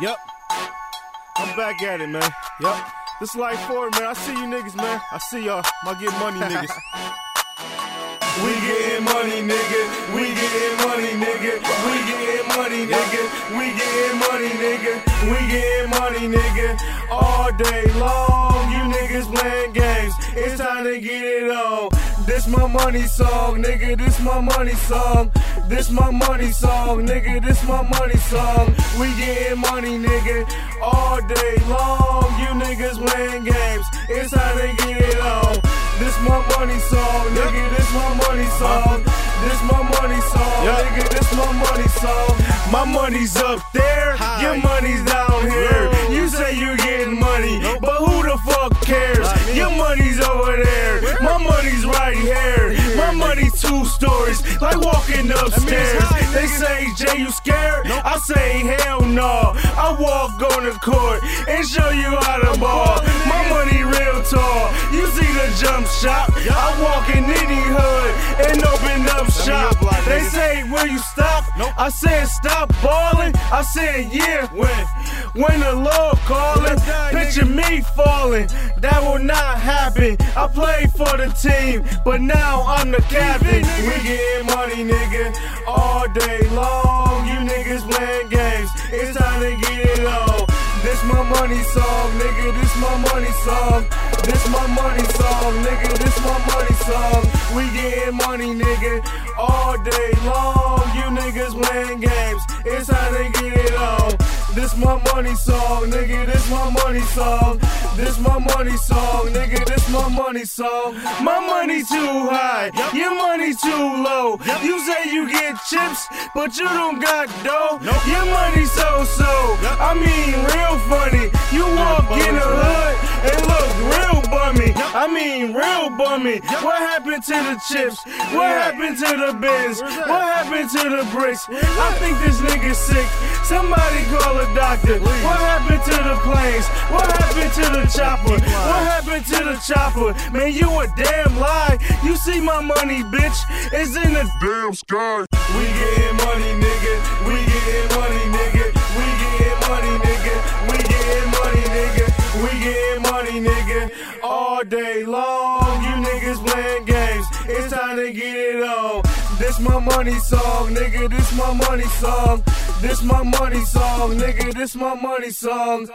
Yep. I'm back at it, man. Yep. This life for forward, man. I see you niggas, man. I see y'all. My get money niggas. We getting money, nigga. We getting money, nigga. We getting money, nigga. We getting money, nigga. We getting money, nigga. All day long, you niggas playing games. It's time to get it on. This my money song, nigga. This my money song. This my money song, nigga. This my money song. We getting money, nigga. All day long, you niggas playing games. It's time to get it on. This my money song, nigga. This my money song. This my money song, nigga. This my money song. My money's up there, your money's down here. My money's two stories, like walking upstairs. They say, Jay, you scared? I say, hell no. I walk on the court and show you how to ball. My money real tall. You see the jump shot? I walk in any hood and open up shop. They say, will you stop? I said, stop balling. I said, yeah. When, when the Lord calling, picture me falling. That will not happen. I played for the team, but now I'm the captain. We getting money, nigga, all day long. You niggas playing games. It's time to get it on. This my money song, nigga. This my money song. This my money song, nigga. This my money song. We getting money, nigga, all day long. You niggas playing games. It's time to get. This my money song, nigga. This my money song. This my money song, nigga. This my money song. My money too high, your money too low. You say you get chips, but you don't got dough. Your money so so. I mean, real funny. You walk in the hood and look real bummy. I mean, real bummy. What happened to the chips? What happened to the bins? What happened to the bricks? I think this nigga sick. Somebody doctor. What happened to the planes? What happened to the chopper? What happened to the chopper? Man, you a damn lie. You see my money, bitch. It's in the damn sky. We getting money, nigga. We getting money, nigga. We getting money, nigga. We getting money, nigga. We getting money, nigga. All day long, you niggas playing games. It's time to get it on. This my money song, nigga. This my money song. This my money song, nigga. This my money song.